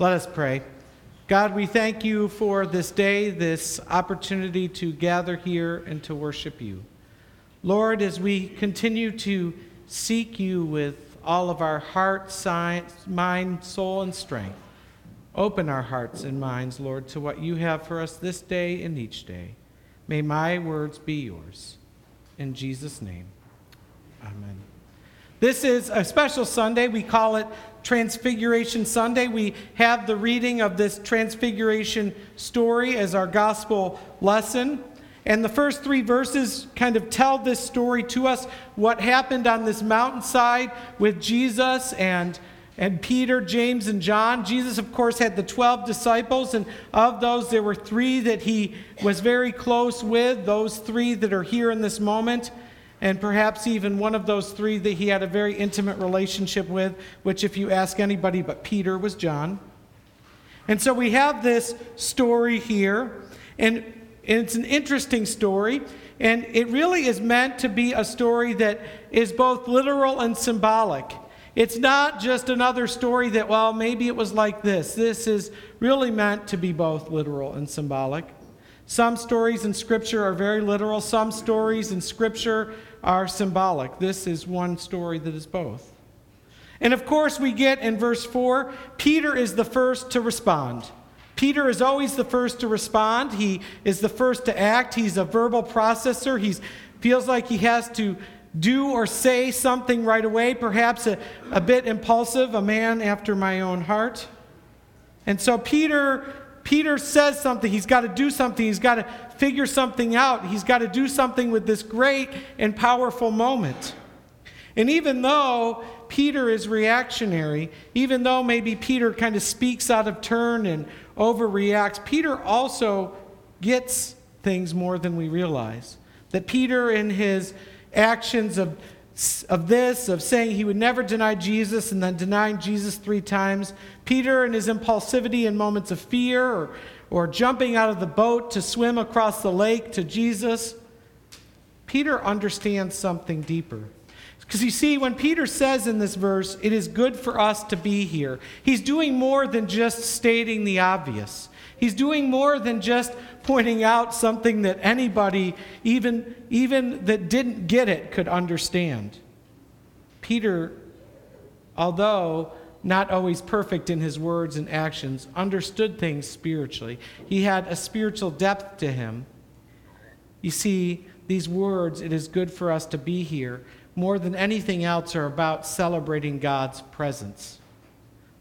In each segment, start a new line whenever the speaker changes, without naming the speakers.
Let us pray. God, we thank you for this day, this opportunity to gather here and to worship you. Lord, as we continue to seek you with all of our heart, science, mind, soul, and strength, open our hearts and minds, Lord, to what you have for us this day and each day. May my words be yours. In Jesus' name, amen. This is a special Sunday. We call it Transfiguration Sunday. We have the reading of this Transfiguration story as our gospel lesson. And the first three verses kind of tell this story to us what happened on this mountainside with Jesus and, and Peter, James, and John. Jesus, of course, had the 12 disciples, and of those, there were three that he was very close with, those three that are here in this moment. And perhaps even one of those three that he had a very intimate relationship with, which, if you ask anybody but Peter, was John. And so we have this story here. And it's an interesting story, and it really is meant to be a story that is both literal and symbolic. It's not just another story that, well, maybe it was like this. This is really meant to be both literal and symbolic. Some stories in Scripture are very literal, some stories in Scripture are symbolic. This is one story that is both. And of course, we get in verse 4 Peter is the first to respond. Peter is always the first to respond. He is the first to act. He's a verbal processor. He feels like he has to do or say something right away, perhaps a, a bit impulsive, a man after my own heart. And so Peter Peter says something. He's got to do something. He's got to figure something out. He's got to do something with this great and powerful moment. And even though Peter is reactionary, even though maybe Peter kind of speaks out of turn and overreacts, Peter also gets things more than we realize. That Peter, in his actions of, of this, of saying he would never deny Jesus and then denying Jesus three times, Peter, and his impulsivity in moments of fear or, or jumping out of the boat to swim across the lake to Jesus, Peter understands something deeper. Because you see, when Peter says in this verse, it is good for us to be here, he's doing more than just stating the obvious. He's doing more than just pointing out something that anybody, even, even that didn't get it, could understand. Peter, although not always perfect in his words and actions, understood things spiritually. He had a spiritual depth to him. You see, these words, it is good for us to be here, more than anything else are about celebrating God's presence.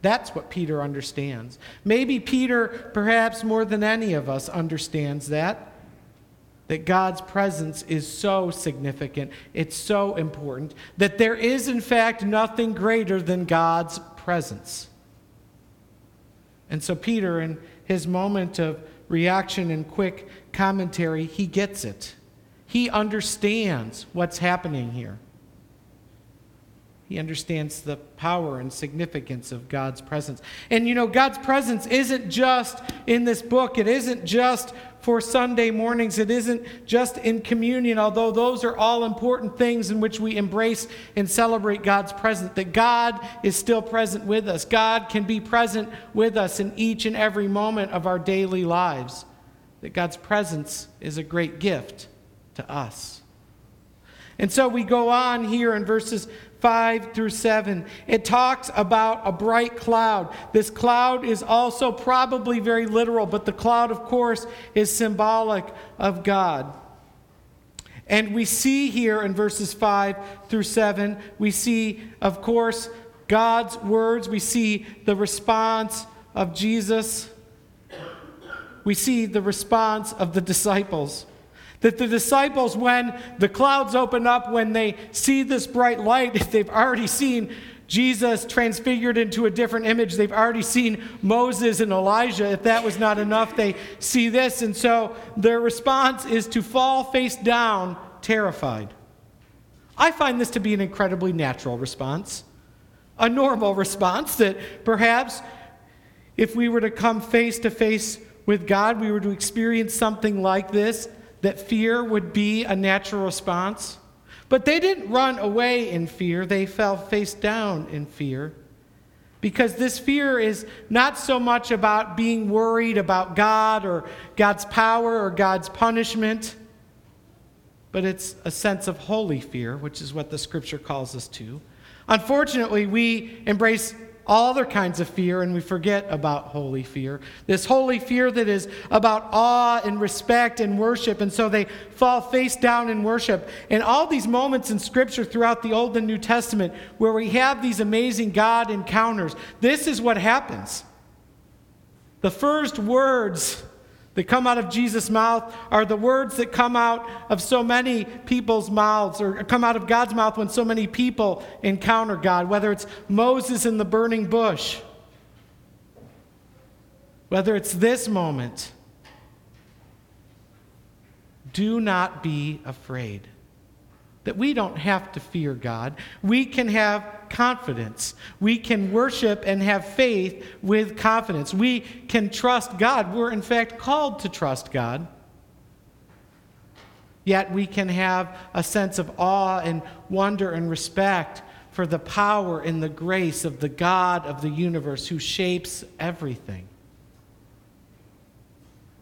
That's what Peter understands. Maybe Peter, perhaps more than any of us, understands that. That God's presence is so significant, it's so important, that there is, in fact, nothing greater than God's presence. And so, Peter, in his moment of reaction and quick commentary, he gets it. He understands what's happening here. He understands the power and significance of God's presence. And you know, God's presence isn't just in this book, it isn't just for Sunday mornings, it isn't just in communion, although those are all important things in which we embrace and celebrate God's presence. That God is still present with us, God can be present with us in each and every moment of our daily lives. That God's presence is a great gift to us. And so we go on here in verses 5 through 7. It talks about a bright cloud. This cloud is also probably very literal, but the cloud, of course, is symbolic of God. And we see here in verses 5 through 7, we see, of course, God's words. We see the response of Jesus. We see the response of the disciples. That the disciples, when the clouds open up, when they see this bright light, if they've already seen Jesus transfigured into a different image, they've already seen Moses and Elijah. If that was not enough, they see this. And so their response is to fall face down, terrified. I find this to be an incredibly natural response, a normal response that perhaps if we were to come face to face with God, we were to experience something like this that fear would be a natural response. But they didn't run away in fear, they fell face down in fear. Because this fear is not so much about being worried about God or God's power or God's punishment, but it's a sense of holy fear, which is what the scripture calls us to. Unfortunately, we embrace all other kinds of fear and we forget about holy fear. This holy fear that is about awe and respect and worship. And so they fall face down in worship. And all these moments in Scripture throughout the Old and New Testament where we have these amazing God encounters, this is what happens. The first words that come out of Jesus' mouth are the words that come out of so many people's mouths or come out of God's mouth when so many people encounter God, whether it's Moses in the burning bush, whether it's this moment. Do not be afraid that we don't have to fear God. We can have confidence. We can worship and have faith with confidence. We can trust God. We're, in fact, called to trust God. Yet we can have a sense of awe and wonder and respect for the power and the grace of the God of the universe who shapes everything.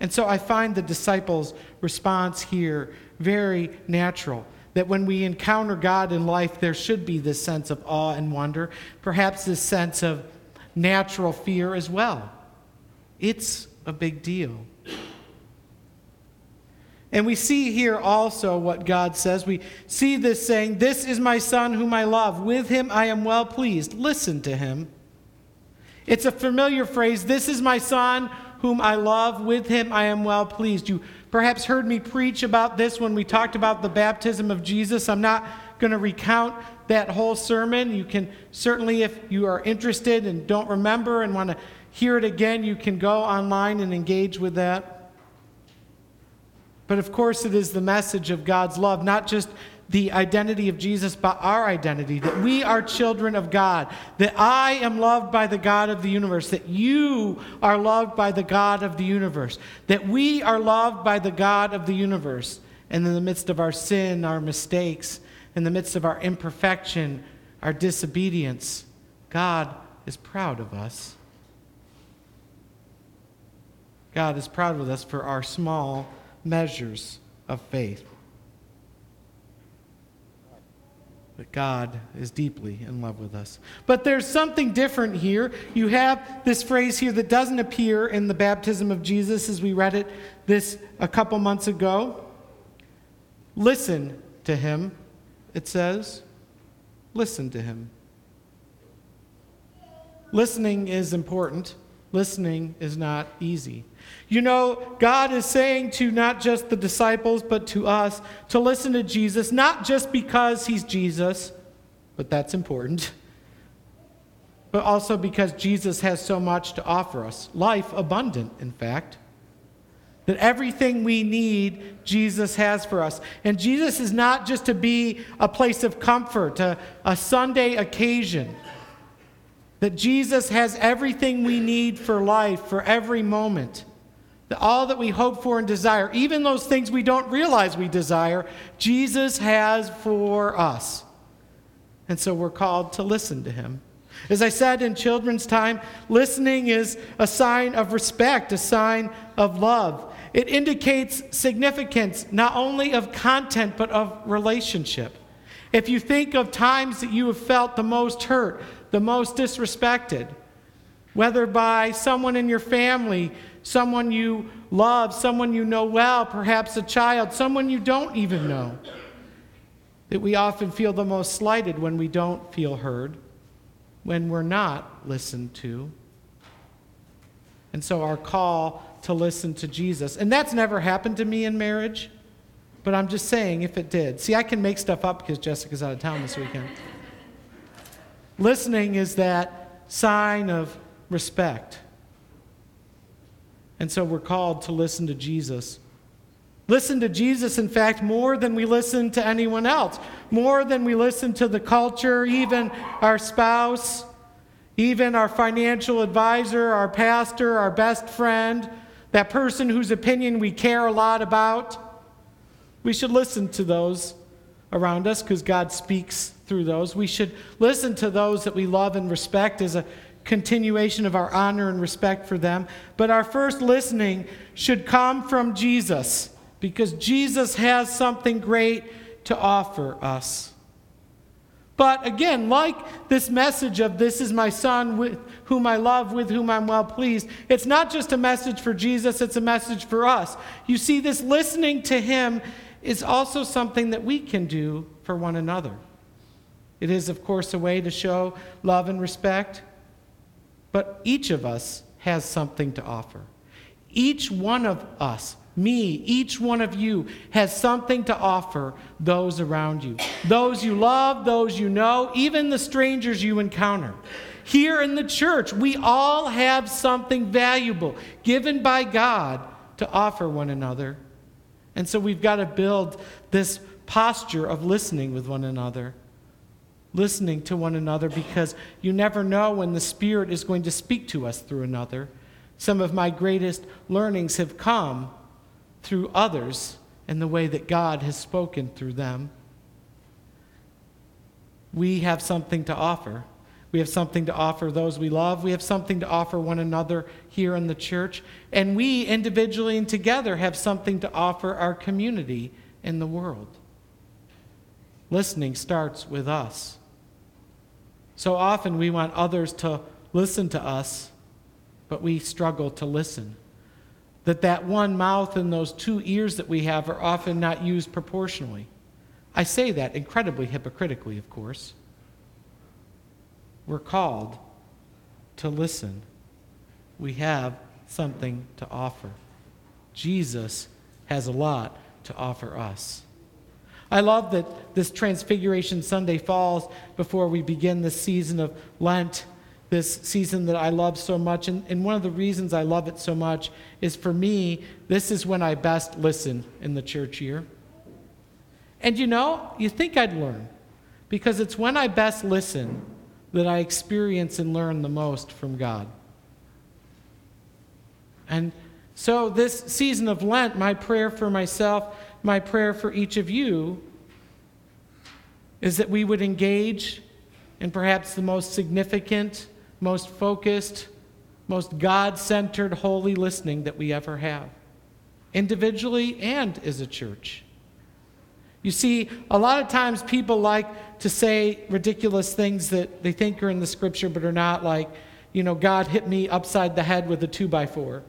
And so I find the disciples' response here very natural that when we encounter God in life, there should be this sense of awe and wonder, perhaps this sense of natural fear as well. It's a big deal. And we see here also what God says. We see this saying, This is my son whom I love. With him I am well pleased. Listen to him. It's a familiar phrase. This is my son whom I love. With him I am well pleased. You perhaps heard me preach about this when we talked about the baptism of Jesus. I'm not going to recount that whole sermon. You can certainly, if you are interested and don't remember and want to hear it again, you can go online and engage with that. But of course, it is the message of God's love, not just the identity of Jesus, but our identity that we are children of God, that I am loved by the God of the universe, that you are loved by the God of the universe, that we are loved by the God of the universe. And in the midst of our sin, our mistakes, in the midst of our imperfection, our disobedience, God is proud of us. God is proud of us for our small measures of faith. But God is deeply in love with us. But there's something different here. You have this phrase here that doesn't appear in the baptism of Jesus as we read it this a couple months ago. Listen to him, it says. Listen to him. Listening is important. Listening is not easy. You know, God is saying to not just the disciples, but to us to listen to Jesus, not just because he's Jesus, but that's important, but also because Jesus has so much to offer us life abundant, in fact. That everything we need, Jesus has for us. And Jesus is not just to be a place of comfort, a, a Sunday occasion. That Jesus has everything we need for life, for every moment That all that we hope for and desire, even those things we don't realize we desire, Jesus has for us. And so we're called to listen to him. As I said in children's time, listening is a sign of respect, a sign of love. It indicates significance not only of content, but of relationship. If you think of times that you have felt the most hurt, the most disrespected, whether by someone in your family, someone you love, someone you know well, perhaps a child, someone you don't even know. That we often feel the most slighted when we don't feel heard, when we're not listened to. And so our call to listen to Jesus. And that's never happened to me in marriage, but I'm just saying if it did. See, I can make stuff up because Jessica's out of town this weekend. Listening is that sign of respect. And so we're called to listen to Jesus. Listen to Jesus, in fact, more than we listen to anyone else, more than we listen to the culture, even our spouse, even our financial advisor, our pastor, our best friend, that person whose opinion we care a lot about. We should listen to those around us because God speaks through those. We should listen to those that we love and respect as a continuation of our honor and respect for them. But our first listening should come from Jesus because Jesus has something great to offer us. But again, like this message of this is my son with whom I love, with whom I'm well pleased, it's not just a message for Jesus, it's a message for us. You see, this listening to him is also something that we can do for one another. It is, of course, a way to show love and respect, but each of us has something to offer. Each one of us me, each one of you, has something to offer those around you. Those you love, those you know, even the strangers you encounter. Here in the church, we all have something valuable given by God to offer one another. And so we've got to build this posture of listening with one another. Listening to one another because you never know when the Spirit is going to speak to us through another. Some of my greatest learnings have come through others and the way that God has spoken through them. We have something to offer. We have something to offer those we love. We have something to offer one another here in the church. And we, individually and together, have something to offer our community in the world. Listening starts with us. So often we want others to listen to us, but we struggle to listen that that one mouth and those two ears that we have are often not used proportionally. I say that incredibly hypocritically, of course. We're called to listen. We have something to offer. Jesus has a lot to offer us. I love that this Transfiguration Sunday falls before we begin this season of Lent this season that I love so much. And, and one of the reasons I love it so much is for me, this is when I best listen in the church year. And you know, you think I'd learn because it's when I best listen that I experience and learn the most from God. And so, this season of Lent, my prayer for myself, my prayer for each of you, is that we would engage in perhaps the most significant most focused, most God centered, holy listening that we ever have, individually and as a church. You see, a lot of times people like to say ridiculous things that they think are in the scripture but are not, like, you know, God hit me upside the head with a two by four.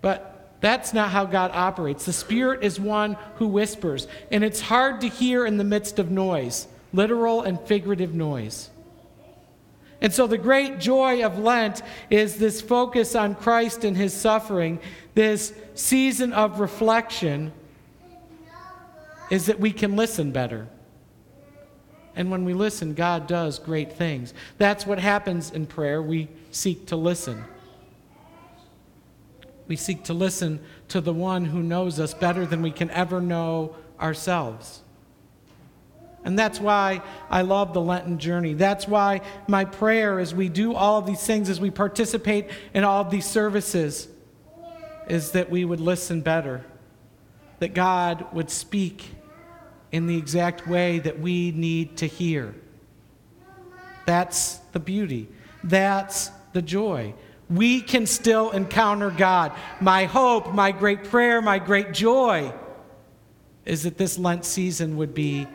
But that's not how God operates. The Spirit is one who whispers, and it's hard to hear in the midst of noise, literal and figurative noise. And so, the great joy of Lent is this focus on Christ and his suffering, this season of reflection, is that we can listen better. And when we listen, God does great things. That's what happens in prayer. We seek to listen. We seek to listen to the one who knows us better than we can ever know ourselves. And that's why I love the Lenten journey. That's why my prayer as we do all of these things, as we participate in all of these services, is that we would listen better, that God would speak in the exact way that we need to hear. That's the beauty. That's the joy. We can still encounter God. My hope, my great prayer, my great joy is that this Lent season would be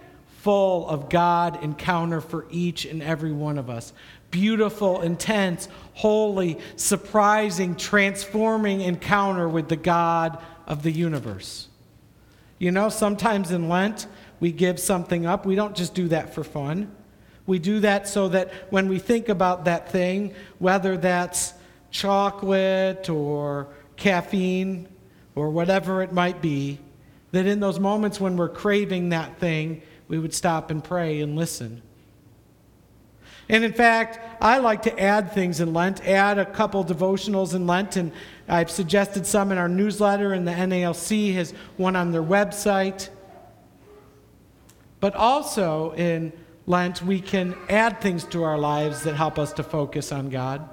full of God encounter for each and every one of us. Beautiful, intense, holy, surprising, transforming encounter with the God of the universe. You know, sometimes in Lent, we give something up. We don't just do that for fun. We do that so that when we think about that thing, whether that's chocolate or caffeine or whatever it might be, that in those moments when we're craving that thing, we would stop and pray and listen. And in fact, I like to add things in Lent, add a couple devotionals in Lent, and I've suggested some in our newsletter, and the NALC has one on their website. But also in Lent, we can add things to our lives that help us to focus on God.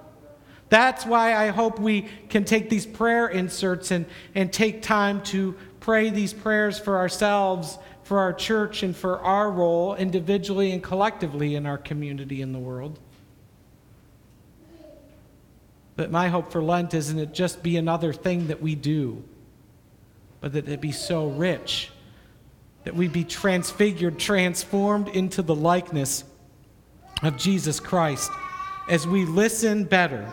That's why I hope we can take these prayer inserts and, and take time to pray these prayers for ourselves for our church and for our role individually and collectively in our community in the world. But my hope for Lent isn't it just be another thing that we do, but that it be so rich that we be transfigured, transformed into the likeness of Jesus Christ as we listen better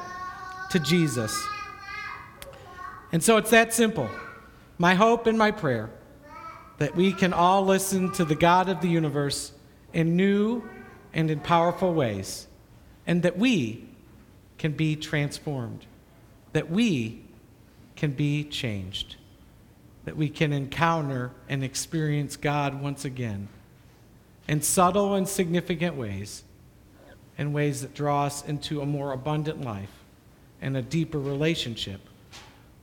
to Jesus. And so it's that simple. My hope and my prayer that we can all listen to the God of the universe in new and in powerful ways, and that we can be transformed, that we can be changed, that we can encounter and experience God once again in subtle and significant ways, in ways that draw us into a more abundant life and a deeper relationship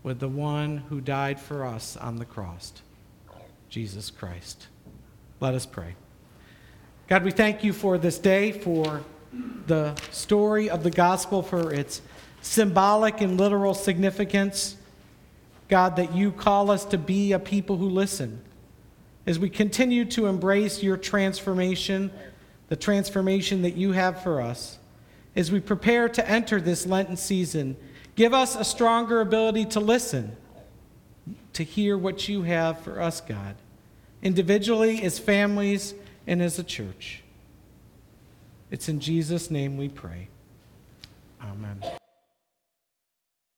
with the one who died for us on the cross, Jesus Christ. Let us pray. God, we thank you for this day, for the story of the gospel, for its symbolic and literal significance. God, that you call us to be a people who listen. As we continue to embrace your transformation, the transformation that you have for us, as we prepare to enter this Lenten season, give us a stronger ability to listen, to hear what you have for us, God, individually, as families, and as a church. It's in Jesus' name we pray. Amen.